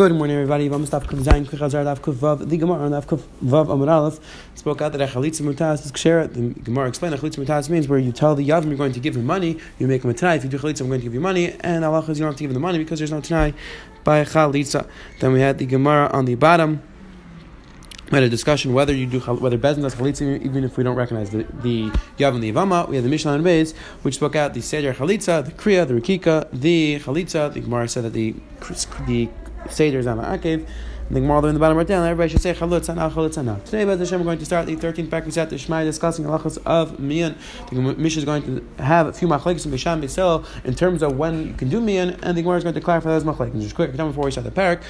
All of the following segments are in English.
Good morning, everybody. The Gemara on Vav Amud Aleph spoke out that a chalitza mutas is kshera. The Gemara explained that chalitza mutas means where you tell the yavim you're going to give him money, you make him a tanai. If you do chalitza, I'm going to give you money, and Allah says you don't have to give him the money because there's no tanai by chalitza. Then we had the Gemara on the bottom. We had a discussion whether you do whether bezin does chalitza even if we don't recognize the the yav and the yavama. We had the Mishnah and Beis which spoke out the seder chalitza, the kriya, the rikika, the chalitza. The Gemara said that the the Seder Zama Akev. The Gemara in the bottom right down, everybody should say Chalutz Ana, Chalutz Ana. Today, Bez Hashem, we're going to start the 13th pack we set the Shemai discussing halachas of Miyan. The Mishnah is going to have a few machlekes in Bisham Bisel in terms of when you can do Miyan, and the Gemara is going to clarify those machlekes. Just quick, before we start the parak.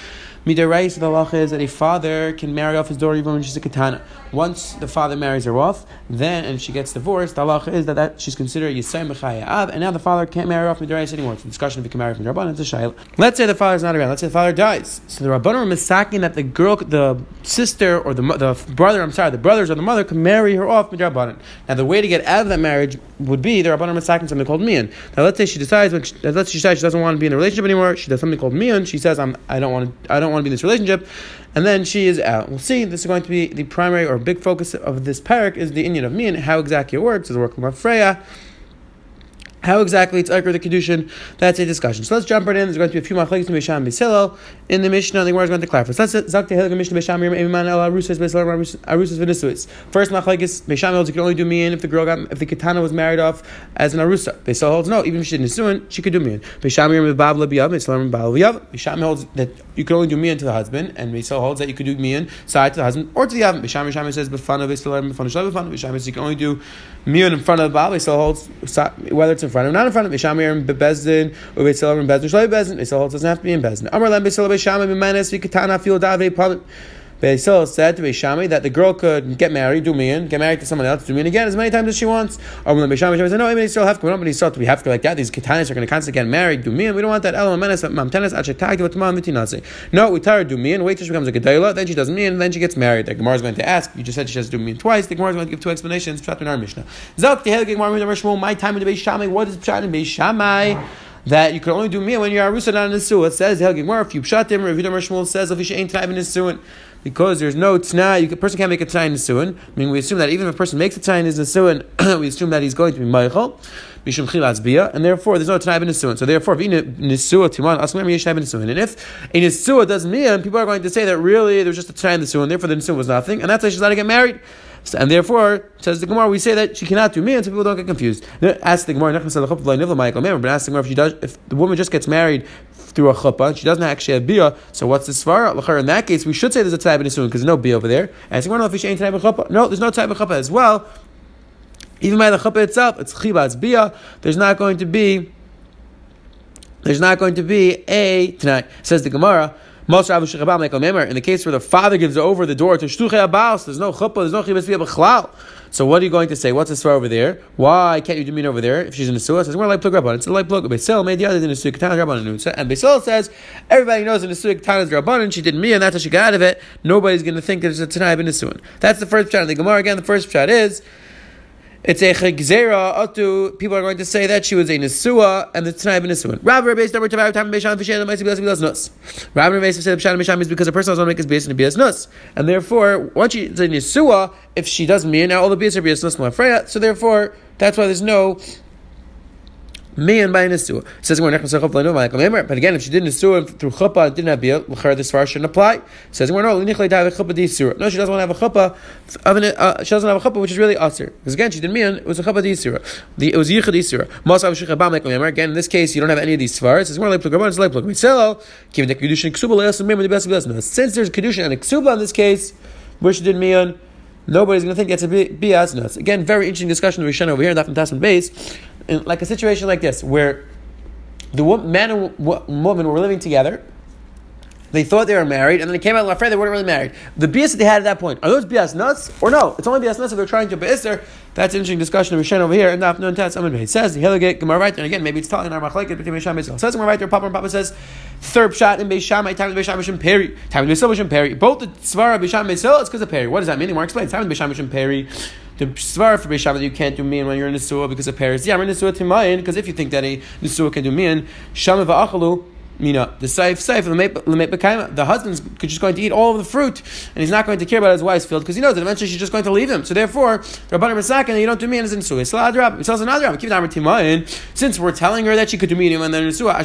Midarais, the halacha is that a father can marry off his daughter even when she's a katana. Once the father marries her off, then, and she gets divorced, the halacha is that, that she's considered Yisayim B'chaya Av, and now the father can't marry off Midarais anymore. It's a discussion if he can marry from Rabban, it's a shayla. Let's say the father's not around, let's say the father dies. So the Rabban are misaking that the girl, the sister, or the, the brother, I'm sorry, the brothers or the mother can marry her off Midrabanan. Now the way to get out of that marriage would be the Rabban are misaking something called Mian. Now let's say she decides, when she, let's say she decides she doesn't want to be in a relationship anymore, she does something called Mian, she says, I'm, I don't want to, I don't don't want to be in this relationship, and then she is out. We'll see. This is going to be the primary or big focus of this parak is the Indian of me and how exactly it works. Is it work with Freya? How exactly it's Iker the Kedushin? That's a discussion. So let's jump right in. There's going to be a few machlekes in Bisham Bisilo. In the Mishnah, the Gemara is going to clarify. So let's zakte Helig Mishnah Bisham Yom Eiman El Arusas Bisilo Arusas Vinisuits. First machlekes Bisham holds you can only do mian if the girl got if the katana was married off as an arusa. Bisilo holds no, even if she didn't nisuin, she could do mian. Bisham Yom Babla Biyav Bisilo Babla Biyav. Bisham holds that you can only do mian to the husband, and Bisilo holds that you could do mian side to the husband or to the yav. Bisham Bisham says Bifana Bisilo Bifana Shalom Bifana. Bisham says you can only do mian in front of the Baal. Bisilo holds whether it's in front of or not in front of Bisham Shamir and Bezdin, Ubetzil and Bezdin, Shalai Bezdin. Beisol doesn't have to be in Bezdin. Amar Lam Beisol Beishama Bimanes Vikatana Fil Dave Palim. Beisol said to Beishami that the girl could get married, do me in, get married to someone else, do me in again as many times as she wants. Or when Beishami said, no, even still have to, nobody still to be have to like that. These katanas are going to constantly get married, do me in. We don't want that. Elam Menes Mamtenes Achetag Vatman Mitinase. No, we tell her do me in, wait till she becomes a Gedayla, then she does me in, then she gets married. The Gemara is going to ask, you just said she has to do me in twice. The Gemara is going to give two explanations. Pshat in our Mishnah. Zok Tehel Gemara My time in the Beishami. What is Pshat in Beishamai? that you can only do me when you're arusa not in the It says Hel Gemara, if you pshat him, Rav Shmuel says if you ain't in the because there's no you, a person can't make a tnai in. I mean, we assume that even if a person makes a tnai in we assume that he's going to be Meichel, And therefore there's no tnai in Nisuin. So therefore, if Nisua Timan, in Nisuin. And if a Nisua doesn't mean, people are going to say that really there was just a tnai in Nisuin, therefore the Nisuin was nothing, and that's why she's allowed to get married. So, and therefore, says the Gemara, we say that she cannot do me, and so people don't get confused. Ask the Gemara, but ask the Gemara if she does, if the woman just gets married through a chuppah, she doesn't actually have bia. So what's the svara? In that case, we should say there's a type of nisuin because there's no bia over there. Type of chuppah. No, there's no type of chuppah as well. Even by the chuppah itself, it's chiba, it's bia. There's not going to be. There's not going to be a tonight. Says the Gemara. In the case where the father gives over the door to shtuchei abals, there's no chuppah, there's no chibas bia b'chlal. So what are you going to say? What's the svara over there? Why can't you do mean over there if she's in the suah? Says we're like plug rabban. It's a like plug. Beisil made the other than a suah katan rabban and Beisil says everybody knows in the suah katan is rabban. And she did me and that's how she got out of it. Nobody's going to think there's a tanai in the suah. That's the first shot. The Gemara again. The first shot is it's a chegzera atu. People are going to say that she was a nesua and the tonight of a nesuin. Rabbi Rebbeis number tavav tam beishan v'shem l'maisi b'las b'las nus. Rabbi Rebbeis said b'shan b'shan is because a person doesn't make his b'yas and b'yas nus, and therefore once she's a nesua, if she does mean now all the b'yas are b'yas nus l'afreya, so therefore that's why there's no Mian by Nisua. Says we're not But again, if she did Nisua through chuppah and didn't have bia, l'char this far shouldn't apply. Says we're no linichle to have a chuppah disura. No, she doesn't want to have a chuppah. Uh, she doesn't have a chuppah, which is really aser. Because again, she did mian. It was a chuppah disura. It was yichad disura. Masav shichabam like Again, in this case, you don't have any of these svaras. Says we're like plug. It's like plug. Mitzelo. Given the kedushin ksuba le'as and the best of the Since there's kedushin and ksuba in this case, where she did mian. Nobody's going to think it's a bias. No, again very interesting discussion with Rishon over here in Dafim Tasman base in like a situation like this, where the man and woman were living together, they thought they were married, and then they came out afraid they weren't really married. The bias that they had at that point, are those bias nuts? Or no? It's only bias nuts if they're trying to biaser. That's an interesting discussion of Rishen over here. And afternoon test, it says the Hilagate Gemara right there. And again, maybe it's telling our machleket between Beisham and. Says Gemara right there. Papa and Papa says third shot in Beisham. Time Beisham Mishim Peri. Time Beisil Mishim Peri. Both the Svara Beisham. It's because of Peri. What does that mean? Gemara explains. Time Beisham Mishim Peri. The svar for Beisham that you can't do mian when you're in the because of Paris. Yeah, I'm in the Nisua Timayin because if you think that a Nisua can do mian, Shama va'achalu know, the saif saif the husband's just going to eat all of the fruit, and he's not going to care about his wife's field because he knows that eventually she's just going to leave him. So therefore, Rabbanim Masakin, you don't do as in. Sladrab, it says another Keep in. Since we're telling her that she could do then in suah,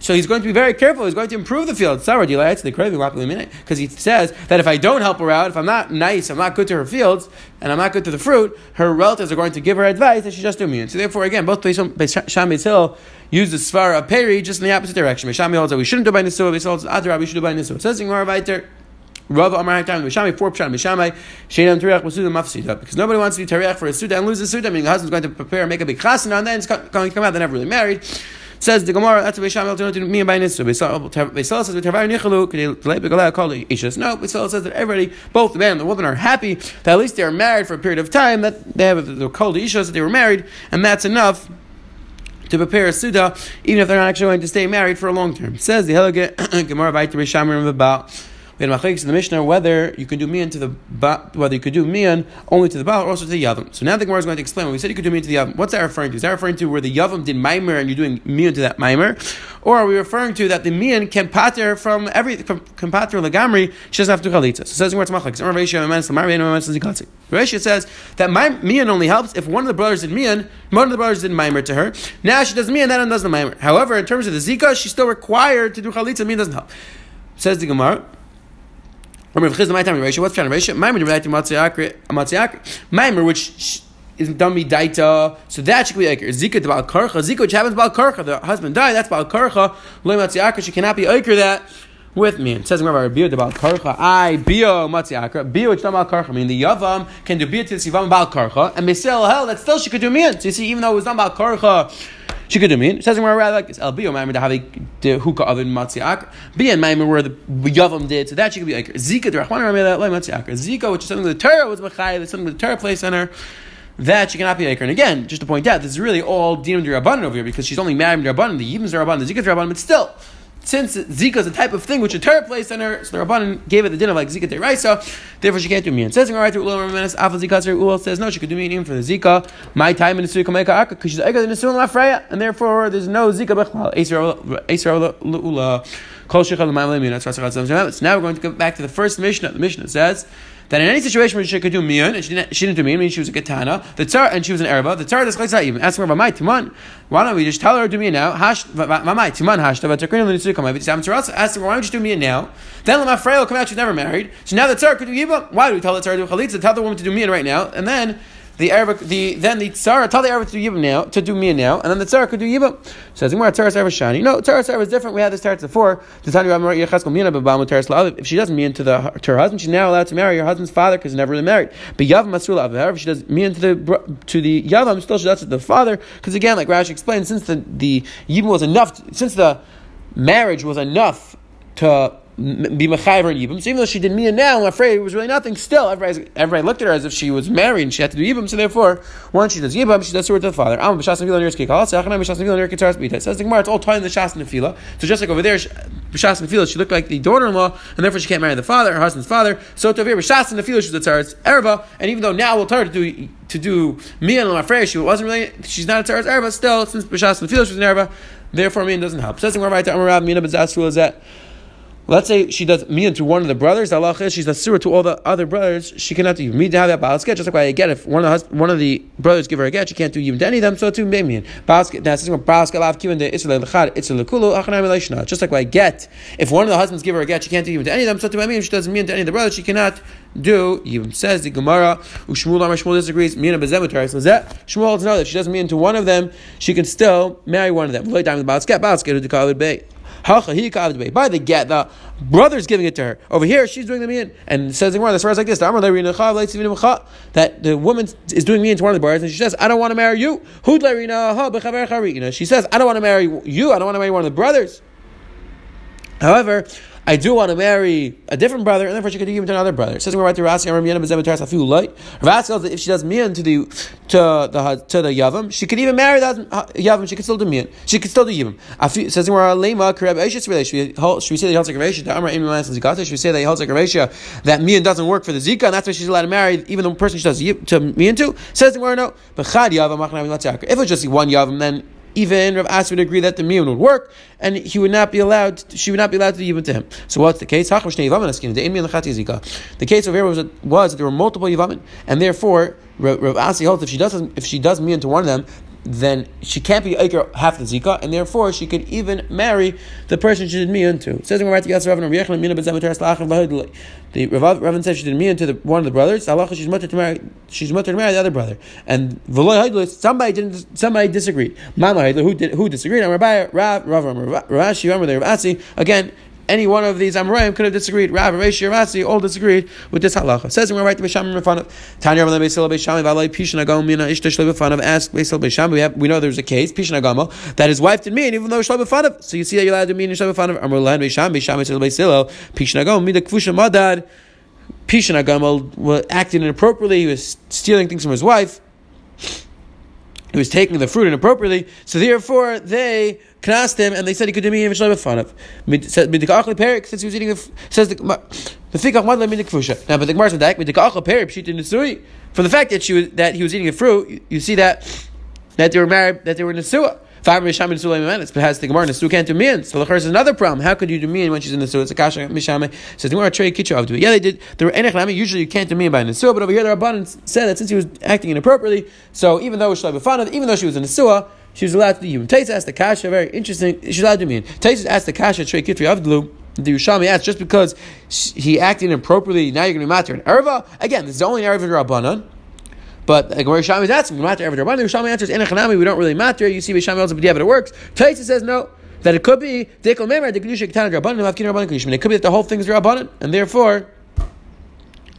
so he's going to be very careful. He's going to improve the field. Because he says that if I don't help her out, if I'm not nice, I'm not good to her fields, and I'm not good to the fruit, her relatives are going to give her advice that she just do me. And So therefore, again, both Beis Hill use the Svara of Peri just in the opposite direction. Meshami holds that we shouldn't do by Nisua, Beis holds Adra, we should do by Nisua. It says in Gemara Rav Amar Haktam Mishami four pshat Mishami Sheinam Teriach Masuda Mafsida because nobody wants to be Teriach for a Suda and lose the Suda. Meaning the husband's going to prepare and make a big chasana and then it's going to come out they're never really married. Says the Gemara, that's what Shami alternative to me and by Nisu. Beisal says, "V'tarvar nichalu k'dei call ishas." No, Beisal says that everybody, both the man and the woman, are happy that at least they are married for a period of time. That they have the called ishas that they were married, and that's enough to prepare a Suda, even if they're not actually going to stay married for a long term. Says the Helge Gemara Vayter Rishamim about we had in the Mishnah whether you can do mian to the ba, whether you could do mian only to the baal or also to the yavam. So now the Gemara is going to explain. When we said you could do mian to the yavam, what's that referring to? Is that referring to where the yavam did maimer and you're doing mian to that maimer, or are we referring to that the mian can pater from every can pater legamri? She doesn't have to chalitza. So it says Gemara machlekes. Ratio says that my mian only helps if one of the brothers did mian, one of the brothers did maimer to her. Now she does mian, that one does the maimer. However, in terms of the zika, she's still required to do chalitza. Mian doesn't help. Says the Gemara. Remember, Chizda my time Ratio. What's to ratio? Maimer related to Matziakri. Maimer, which is done daita, so that should be like Zika to Baal Karcha. Zika, which happens Baal Karcha. The husband died, that's Baal Karcha. Loy Matziakri, she cannot be Iker that with me. It says in Rabbi Rabbi about karcha. I bio matziakra. Bio which about karcha. I mean the yavam can do bio to the sivam about karcha, and mesel hell that still she could do me. So you see, even though it was not about karcha, she could do mean. It says in rather like this. El bio maimer to have the hookah other than matziak. Be in maimer where the yavam did. So that she could be like zika derachman rameh like matziak. Zika, which is something the Torah was machai. That's something the Torah placed on her. That she cannot be Iker. And again, just to point out, this is really all Dinam Rabbanan over here because she's only married Rabbanan. The Yibams are Rabbanan, the Zika Rabbanan, but still, since Zika is a type of thing which a Torah placed on her, so the Rabbanan gave it the dinner like Zika Deraisa, therefore she can't do mian. Says right to Ulam Remenes, Afal Zika Ul says no, she could do mian for the Zika. My time in the Sukkah Meka Akka, because she's Eka in the Sukkah Lafreya, and therefore there's no Zika Bechmal. Eser Ula Kol Shechal That's Now we're going to go back to the first Mishnah. The Mishnah says, that in any situation where she could do miyan and she didn't, she didn't do miyan, meaning she was a katana, the tsar and she was an erba, the does chaytzah even. Ask her, "Mamai timan, why don't we just tell her to do miyan now? Hash, mamai timan hashta, but takrinu l'nitzui kamay v'tisam tzarasa. Ask her, why don't you do miyan now? Then l'mafrei will come out she's never married. So now the tsar could do yiba. Why do we tell the tsar to do chalitza? Tell the woman to do miyan right now, and then the Arab, the then the tzara tell the Arab to do yibam now to do me now, and then the tzara could do yibam. So Gemara tzara tzara shani. No, tzara tzara is different. We had this tzara before. If she doesn't mean to the to her husband, she's now allowed to marry her husband's father because he never really married. But yavam masrula avav. If she does mean to the to the yavam, still she does to the father because again, like Rashi explained, since the the yibam was enough, since the marriage was enough to be mechayiv and yibum. So even though she did mia now, I'm afraid it was really nothing. Still, everybody, everybody looked at her as if she was married and she had to do yibum. So therefore, once she does yibum, she does her to the father. Says the Gemara, it's all tied in the shas and fila. So just like over there, b'shas and fila, she looked like the daughter-in-law, and therefore she can't marry the father, her husband's father. So to over b'shas and fila, she's a tzaretz erba. And even though now we'll tell her to do to do mia and afraid she wasn't really, she's not a tzaretz erba. Still, since b'shas and fila, she's an erba. Therefore, mia doesn't help. Says the Gemara, right? Amar Rab, mina b'zas is that. Let's say she does me to one of the brothers. Allah is she's a surah to all the other brothers. She cannot do me to have that get. Just like I get if one of the one of the brothers give her a get, she can't do even to any of them. So too maybe balas get. Get the meleshna. Just like I get if one of the husbands give her a get, she can't do even to any of them. So too maybe she doesn't mean to any of the brothers, she cannot do even says the Gemara. Ushmuel Amar Shmuel disagrees. Mina bezemutar. So that Shmuel holds know that she doesn't mean to one of them, she can still marry one of them. By the get, the brother's giving it to her. Over here, she's doing the mean. And says the as far as like this, that the woman is doing mean to one of the brothers, and she says, I don't want to marry you. You know, she says, I don't want to marry you, I don't want to marry one of the brothers. However, I do want to marry a different brother, and therefore she could give him to another brother. Says we're right to Rasi Rasi if she does mian to the to the to the yavam, she could even marry that yavam. She could still do mian. She could still do yavam. It says we're lema kareb eishes relation. Should we say that he holds like a ratio? The amar emi zikata. Should say that he holds a ratio that mian doesn't work for the zika, and that's why she's allowed to marry even the person she does to mian to? Says the no. But chad yavam If it's just one yavam, then even Rav Asi would agree that the miyun would work, and he would not be allowed. She would not be allowed to give it to him. So what's the case? The case over here was, was that there were multiple yivamin, and therefore Rav Asi holds if she does if she does miyun to one of them, then she can't be Iker half the Zika, and therefore she could even marry the person she did me into. Says the Rav said she did me into the, one of the brothers. She's mutter to marry she's mutter to marry the other brother. And somebody didn't somebody disagreed. Mama who did who disagreed? Again any one of these Amoraim could have disagreed. Rav, Rashi, Rasi all disagreed with this halacha. Says we're right to Beishamim in front of Tanya Rav Beisil Beishamim Valai Pishna Agam Mina Ishta Shloim in front of Ask Beisil Beishamim. We have we know there's a case Pishna Agamo that his wife did mean even though front of. So you see that you're allowed to mean front of Amar Lan Beishamim Beishamim Beisil Beisilo Pishna Agam Mida Kvusha Madad. Pishna Agamal was acting inappropriately. He was stealing things from his wife. He was taking the fruit inappropriately. So therefore they knast him, and they said he could do shloim fun of. Since he was eating, the, says the the fikach madla midik fusha. Now, but the Gemara said that midikachli perik pshit in the From the fact that she was that he was eating a fruit, you, you see that that they were married, that they were minutes, but has the Gemara Nesu can't do mian. So the is another problem. How could you do mian when she's in Suah? It's a kasha Misham. Says the Gemara trade kitcha of Yeah, they did. There were enech lami. Usually you can't do mian by Nesu, but over here the Rabbanan said that since he was acting inappropriately, so even though it Shalai even though she was in the Suah, she was allowed to do Yom. Taisa asked the Kasha, very interesting, she's allowed to do Yom. Taisa asked the Kasha, Trey Kitri Avdlu, the Yerushalmi asked, just because he acted inappropriately, now you're going to be matter an Erva? Again, this is only Erva Rabbanan. But the Gemara Shami is asking, matter Erva Rabbanan. The Yerushalmi answers, Enechanami, we don't really matter. You see, Shami also, but it works. Taisa says no. That it could be Dekol Memer, the Kedusha Ketan Rabbanan, Mafkin Rabbanan Kedusha. It could be that the whole thing is Rabbanan, and therefore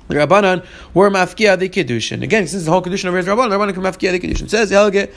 the Rabbanan were mafkia the kedushin. Again, since the whole kedushin of Rabbanan, Rabbanan can mafkia the kedushin. Says Helge.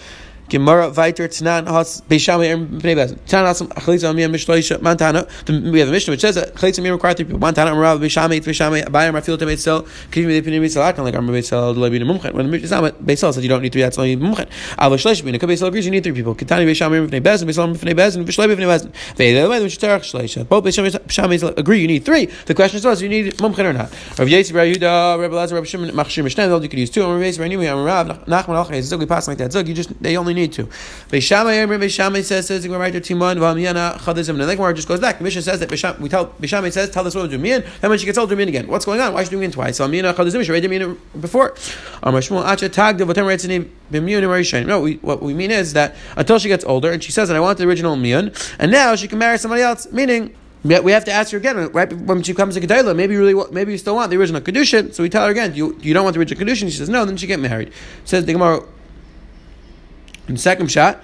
Gemara weiter Tnan has Beisham Pnei Bezin. Tnan has Chalitza Amir Mishloisha Mantana. We have a mission which says that Chalitza Amir required three people. Mantana Amrav Beisham Eight Beisham Bayam Rafil to Beisel. Kivim Pnei Beisel Akan like Amr Beisel the Lebin Mumchen. When the Mishnah Beisel said you don't need three, that's only Mumchen. Al Shleish Bin. Beisel agrees you need three people. Kitani Beisham Amir Pnei Bezin Beisel Pnei Bezin Vishlei Pnei Bezin. They the way which Terach Shleish. Both Beisham agree you need three. The question is does you need Mumchen or not? Rav Yisrael Bar Yehuda Rav Lazar Rav Shimon Machshir Mishnah. You could use two. Rav Yisrael Rav Nachman Alchei Zug. We pass like that. Zug. Just they only need two. Beishamay Beishamay says says the right to Timon Vamiyana Chadizim. And the Gemara just goes back. The Mishnah says that we tell Beishamay says tell this woman to do mian. Then when she gets old, do mian again. What's going on? Why is she doing it twice? So Amiyana Chadizim. She already did mian before. Amar Shmuel Acha Tag B'miun Marishain. No, we, what we mean is that until she gets older and she says that I want the original mian, and now she can marry somebody else. Meaning. We have to ask her again, right when she comes to Gedailah, maybe you really, maybe you still want the original Kedushin, so we tell her again, you, you don't want the original Kedushin? She says no, then she get married. Says the Gemara, in second shot,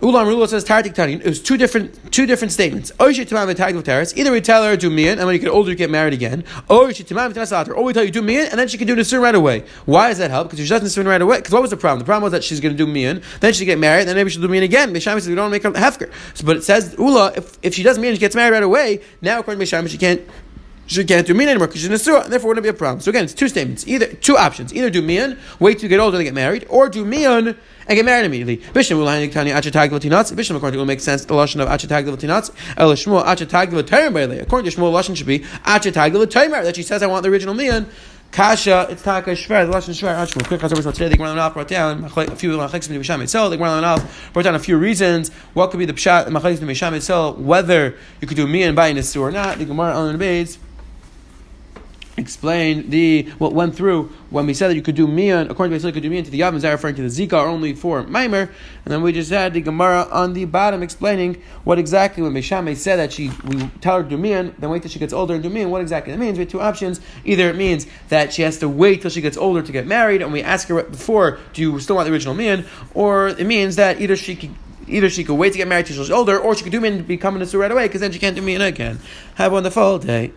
Ulam Rula says Tartik Tani. It was two different two different statements. Either we tell her do mian, and when you get older, you get married again. Or we tell you do mian, and then she can do the right away. Why does that help? Because she doesn't sin right away. Because what was the problem? The problem was that she's going to do mian, then she get married, then maybe she'll do mian again. Mishami says we don't make her hefker. So, but it says Ula, if, if she does mian, she gets married right away. Now according to Mishami, she can't she can't do mian anymore because she's in a surah, and therefore wouldn't be a problem. So again, it's two statements. Either two options: either do mian, wait till you get older to get married, or do mian and get married immediately. Latinats. Bishlam according to will make sense the lashon of Achatag Latinats. El Shmuel Achatag Latim According to Shmuel, lashon should be Achatag Latim that she says I want the original mian. Kasha, it's Taka Shver, the Lashon Shver, Ashmu. Quick answer today, the Gemara Lanaf brought down a few Machaliks B'nei B'Sham Itzel. The Gemara brought down a few reasons. What could be the Pshat, Machaliks B'nei B'Sham Itzel, whether you could do me and buy store or not. The Gemara on the base explain the what went through when we said that you could do mian according to you could do mian to the yavim is referring to the zika or only for mimer and then we just had the gemara on the bottom explaining what exactly when Meshame said that she we tell her to do mian then wait till she gets older and do mian what exactly that means we have two options either it means that she has to wait till she gets older to get married and we ask her before do you still want the original mian or it means that either she can Either she could wait to get married till she's older, or she could do mian and become a right away, because then she can't do mian again. Have a wonderful day.